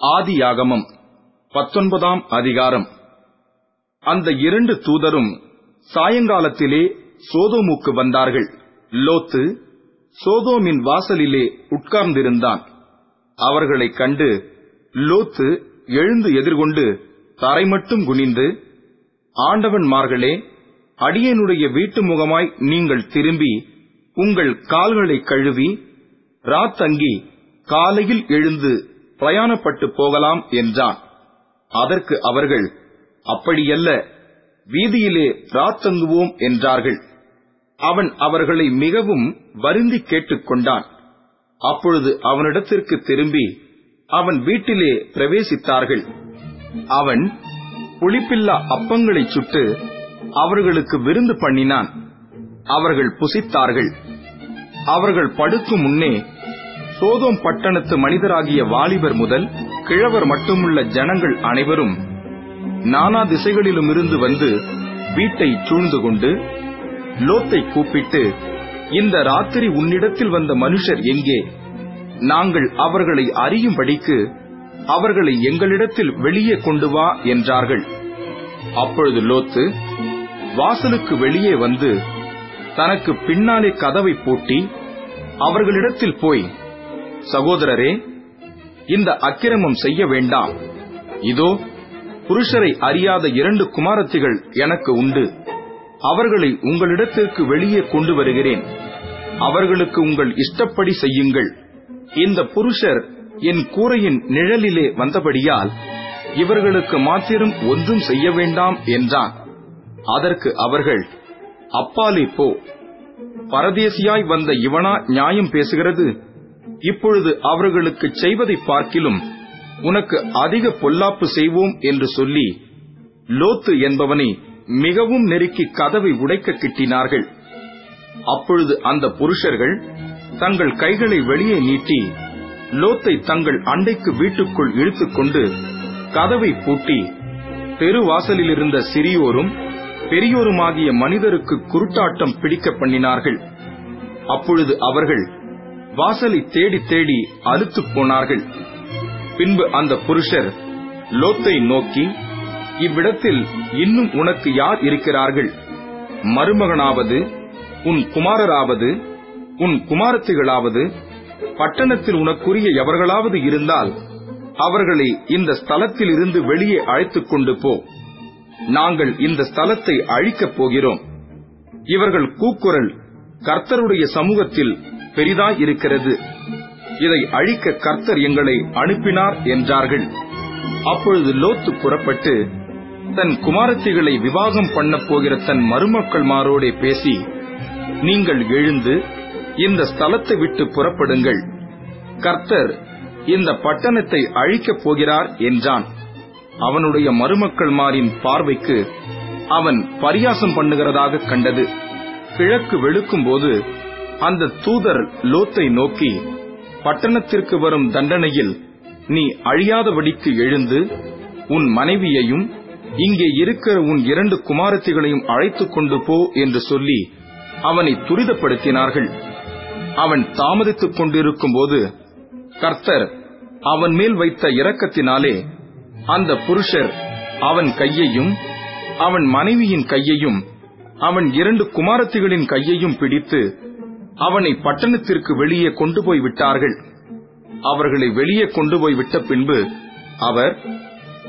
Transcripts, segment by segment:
ஆதியாகமம் பத்தொன்பதாம் அதிகாரம். அந்த இரண்டு தூதரும் சாயங்காலத்திலே சோதோமுக்கு வந்தார்கள். லோத்து சோதோமின் வாசலிலே உட்கார்ந்திருந்தான். அவர்களைக் கண்டு லோத்து எழுந்து எதிர்கொண்டு தரை மட்டும் குனிந்து ஆண்டவன்மார்களே அடியனுடைய வீட்டு முகமாய் நீங்கள் திரும்பி உங்கள் கால்களை கழுவி ராத்தங்கி காலையில் எழுந்து பிரயாணப்பட்டு போகலாம் என்றான். அதற்கு அவர்கள் அப்படியல்ல வீதியிலே பிரார்த்தங்குவோம் என்றார்கள். அவன் அவர்களை மிகவும் வருந்தி கேட்டுக்கொண்டான் அப்பொழுது அவனிடத்திற்கு திரும்பி அவன் வீட்டிலே பிரவேசித்தார்கள். அவன் புளிப்பில்லா அப்பங்களைச் சுட்டு அவர்களுக்கு விருந்து பண்ணினான். அவர்கள் புசித்தார்கள். அவர்கள் படுக்கும் முன்னே சோதோம் பட்டணத்து மனிதராகிய வாலிபர் முதல் கிழவர் மட்டுமுள்ள ஜனங்கள் அனைவரும் நானா திசைகளிலுமிருந்து வந்து வீட்டை சூழ்ந்து கொண்டு லோத்தை கூப்பிட்டு இந்த ராத்திரி உன்னிடத்தில் வந்த மனுஷர் எங்கே? நாங்கள் அவர்களை அறியும்படிக்கு அவர்களை எங்களிடத்தில் வெளியே கொண்டு வா என்றார்கள். அப்பொழுது லோத்து வாசலுக்கு வெளியே வந்து தனக்கு பின்னாலே கதவை பூட்டி அவர்களிடத்தில் போய் சகோதரரே இந்த அக்கிரமம் செய்ய வேண்டாம். இதோ புருஷரை அறியாத இரண்டு குமாரத்திகள் எனக்கு உண்டு. அவர்களை உங்களிடத்திற்கு வெளியே கொண்டு வருகிறேன். அவர்களுக்கு உங்கள் இஷ்டப்படி செய்யுங்கள். இந்த புருஷர் என் கூரையின் நிழலிலே வந்தபடியால் இவர்களுக்கு மாத்திரம் ஒன்றும் செய்ய வேண்டாம் என்றான். அதற்கு அவர்கள் அப்பாலே போ. பரதேசியாய் வந்த இவனா நியாயம் பேசுகிறது? இப்பொழுது அவர்களுக்கு செய்வதை பார்க்கிலும் உனக்கு அதிக பொல்லாப்பு செய்வோம் என்று சொல்லி லோத்து என்பவனை மிகவும் நெருக்கி கதவை உடைக்க கிட்டினார்கள். அப்பொழுது அந்த புருஷர்கள் தங்கள் கைகளை வெளியே நீட்டி லோத்தை தங்கள் அண்டைக்கு வீட்டுக்குள் இழுத்துக்கொண்டு கதவை பூட்டி தெருவாசலில் இருந்த சிறியோரும் பெரியோருமாகிய மனிதருக்கு குருட்டாட்டம் பிடிக்க பண்ணினார்கள். அப்பொழுது அவர்கள் வாசலை தேடி தேடி அறுத்து போனார்கள். பின்பு அந்த புருஷர் லோத்தை நோக்கி இவ்விடத்தில் இன்னும் உனக்கு யார் இருக்கிறார்கள்? மருமகனாவது உன் குமாரராவது உன் குமாரத்திகளாவது பட்டணத்தில் உனக்குரிய எவர்களாவது இருந்தால் அவர்களை இந்த ஸ்தலத்தில் இருந்து வெளியே அழைத்துக் கொண்டு போ. நாங்கள் இந்த ஸ்தலத்தை அழிக்கப் போகிறோம். இவர்கள் கூக்குரல் கர்த்தருடைய சமூகத்தில் பெரிதாய் இருக்கிறது. இதை அழிக்க கர்த்தர் எங்களை அனுப்பினார் என்றார்கள். அப்பொழுது லோத்து புறப்பட்டு தன் குமாரத்திகளை விவாகம் பண்ணப் போகிற தன் மருமக்கள் மாரோடே பேசி நீங்கள் எழுந்து இந்த ஸ்தலத்தை விட்டு புறப்படுங்கள். கர்த்தர் இந்த பட்டணத்தை அழிக்கப் போகிறார் என்றான். அவனுடைய மருமக்கள் மாரின் பார்வைக்கு அவன் பரியாசம் பண்ணுகிறதாக கண்டது. கிழக்கு வெளுக்கும் போது அந்த தூதர் லோத்தை நோக்கி பட்டணத்திற்கு வரும் தண்டனையில் நீ அழியாதபடிக்கு எழுந்து உன் மனைவியையும் இங்கே இருக்கிற உன் இரண்டு குமாரத்திகளையும் அழைத்துக் கொண்டு போ என்று சொல்லி அவனை துரிதப்படுத்தினார்கள். அவன் தாமதித்துக் கொண்டிருக்கும் போது கர்த்தர் அவன் மேல் வைத்த இரக்கத்தினாலே அந்த புருஷர் அவன் கையையும் அவன் மனைவியின் கையையும் அவன் இரண்டு குமாரத்திகளின் கையையும் பிடித்து அவனை பட்டணத்திற்கு வெளியே கொண்டு போய் விட்டார்கள். அவர்களை வெளியே கொண்டு போய் விட்ட பின்பு அவர்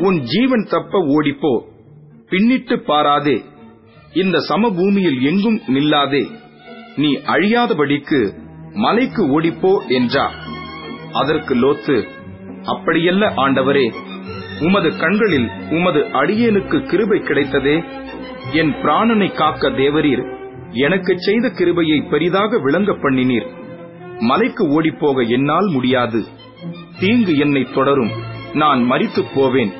உன் ஜீவன் தப்ப ஓடிப்போ பின்னிட்டு பாராதே இந்த சமபூமியில் எங்கும் நில்லாதே நீ அழியாதபடிக்கு மலைக்கு ஓடிப்போ என்றார். அதற்கு லோத்து அப்படியல்ல ஆண்டவரே உமது கண்களில் உமது அடியேனுக்கு கிருபை கிடைத்ததே என் பிராணனை காக்க தேவரீர். எனக்கு செய்த கிருபையை பெரிதாக விளங்க பண்ணினீர். மலைக்கு ஓடிப்போக என்னால் முடியாது. தீங்கு என்னை தொடரும். நான் மறித்துப் போவேன்.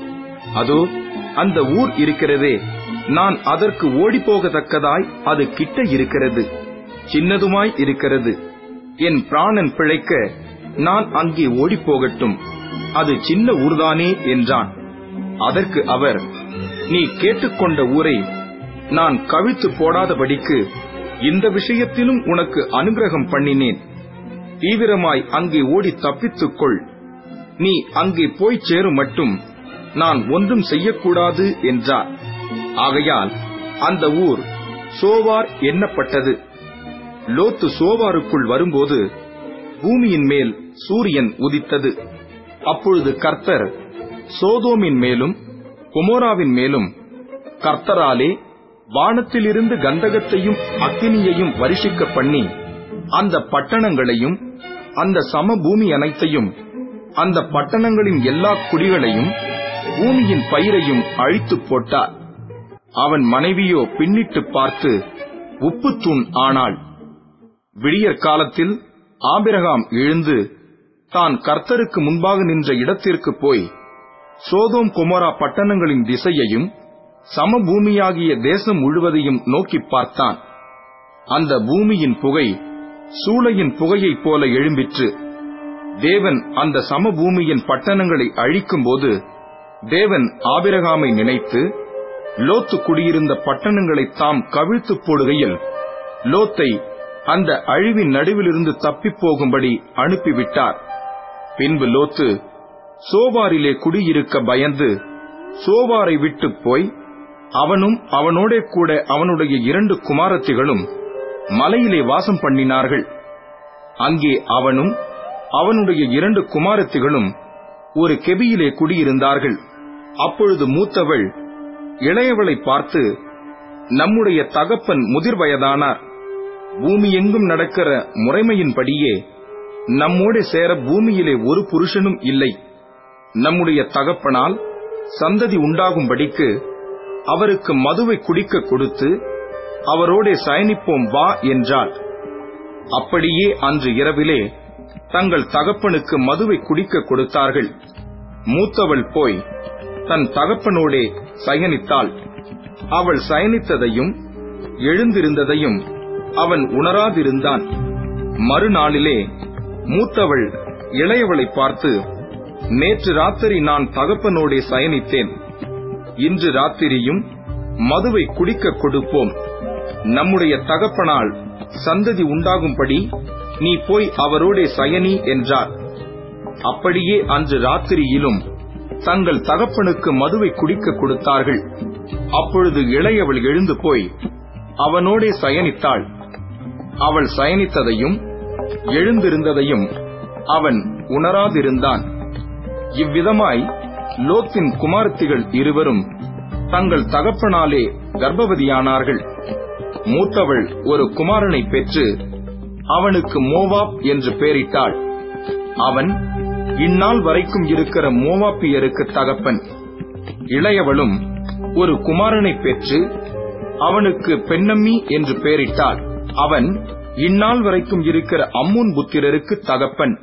அதோ அந்த ஊர் இருக்கிறதே. நான் அதற்கு ஓடிப்போகத்தக்கதாய் அது கிட்ட இருக்கிறது. சின்னதுமாய் இருக்கிறது. என் பிராணன் பிழைக்க நான் அங்கே ஓடிப்போகட்டும். அது சின்ன ஊர்தானே என்றான். அதற்கு அவர் நீ கேட்டுக்கொண்ட ஊரை நான் கவித்து போடாதபடிக்கு இந்த விஷயத்திலும் உனக்கு அனுகிரகம் பண்ணினேன். தீவிரமாய் அங்கே ஓடி தப்பித்துக்கொள். நீ அங்கே போய் சேரும் மட்டும் நான் ஒன்றும் செய்யக்கூடாது என்றார். ஆகையால் அந்த ஊர் சோவார் எண்ணப்பட்டது. லோத்து சோவாருக்குள் வரும்போது பூமியின் மேல் சூரியன் உதித்தது. அப்பொழுது கர்த்தர் சோதோமின் மேலும் குமோராவின் மேலும் கர்த்தராலே வானத்திலிருந்து கந்தகத்தையும் அக்கினியையும் வரிசிக்க பண்ணி அந்த பட்டணங்களையும் அந்த சமபூமி அனைத்தையும் அந்த பட்டணங்களின் எல்லா குடிகளையும் பூமியின் பயிரையும் அழித்துப் போட்டார். அவன் மனைவியோ பின்னிட்டு பார்த்து உப்புத்தூண் ஆனாள். விடியற் காலத்தில் ஆபிரகாம் எழுந்து தான் கர்த்தருக்கு முன்பாக நின்ற இடத்திற்கு போய் சோதோம் குமரா பட்டணங்களின் திசையையும் சமபூமியாகிய தேசம் முழுவதையும் நோக்கிப் பார்த்தான். அந்த பூமியின் புகை சூளையின் புகையைப் போல எழும்பிற்று. தேவன் அந்த சமபூமியின் பட்டணங்களை அழிக்கும்போது தேவன் ஆபிரகாமை நினைத்து லோத்து குடியிருந்த பட்டணங்களை தாம் கவிழ்த்து போடுகையில் லோத்தை அந்த அழிவின் நடுவிலிருந்து தப்பிப் போகும்படி அனுப்பிவிட்டார். பின்பு லோத்து சோவாரிலே குடியிருக்க பயந்து சோவாரை விட்டுப் போய் அவனும் அவனோடே கூட அவனுடைய இரண்டு குமாரத்திகளும் மலையிலே வாசம் பண்ணினார்கள். அங்கே அவனும் அவனுடைய இரண்டு குமாரத்திகளும் ஒரு கெபியிலே குடியிருந்தார்கள். அப்பொழுது மூத்தவள் இளையவளை பார்த்து நம்முடைய தகப்பன் முதிர் வயதானார் பூமியெங்கும் நடக்கிற முறைமையின்படியே நம்மோடு சேர பூமியிலே ஒரு புருஷனும் இல்லை. நம்முடைய தகப்பனால் சந்ததி உண்டாகும்படிக்கு அவருக்கு மதுவை குடிக்க கொடுத்து அவரோடே சயனிப்போம் வா என்றாள். அப்படியே அன்று இரவிலே தங்கள் தகப்பனுக்கு மதுவை குடிக்க கொடுத்தார்கள். மூத்தவள் போய் தன் தகப்பனோடே சயனித்தாள். அவள் சயனித்ததையும் எழுந்திருந்ததையும் அவன் உணராதிருந்தான். மறுநாளிலே மூத்தவள் இளையவளை பார்த்து நேற்று ராத்திரி நான் தகப்பனோடே சயனித்தேன். இன்று ராத்திரியும் மதுவை குடிக்க கொடுப்போம். நம்முடைய தகப்பனால் சந்ததி உண்டாகும்படி நீ போய் அவரோட சயனி என்றார். அப்படியே அன்று ராத்திரியிலும் தங்கள் தகப்பனுக்கு மதுவை குடிக்க கொடுத்தார்கள். அப்பொழுது இளையவள் எழுந்து போய் அவனோடே சயனித்தாள். அவள் சயனித்ததையும் எழுந்திருந்ததையும் அவன் உணராதிருந்தான். இவ்விதமாய் லோத்தின் குமாரத்திகள் இருவரும் தங்கள் தகப்பனாலே கர்ப்பவதியானார்கள். மூத்தவள் ஒரு குமாரனை பெற்று அவனுக்கு மோவாப் என்று பெயரிட்டாள். அவன் இந்நாள் வரைக்கும் இருக்கிற மோவாப்பியருக்கு தகப்பன். இளையவளும் ஒரு குமாரனை பெற்று அவனுக்கு பெண்ணம்மி என்று பெயரிட்டாள். அவன் இந்நாள் வரைக்கும் இருக்கிற அம்முன் புத்திரருக்கு தகப்பன்.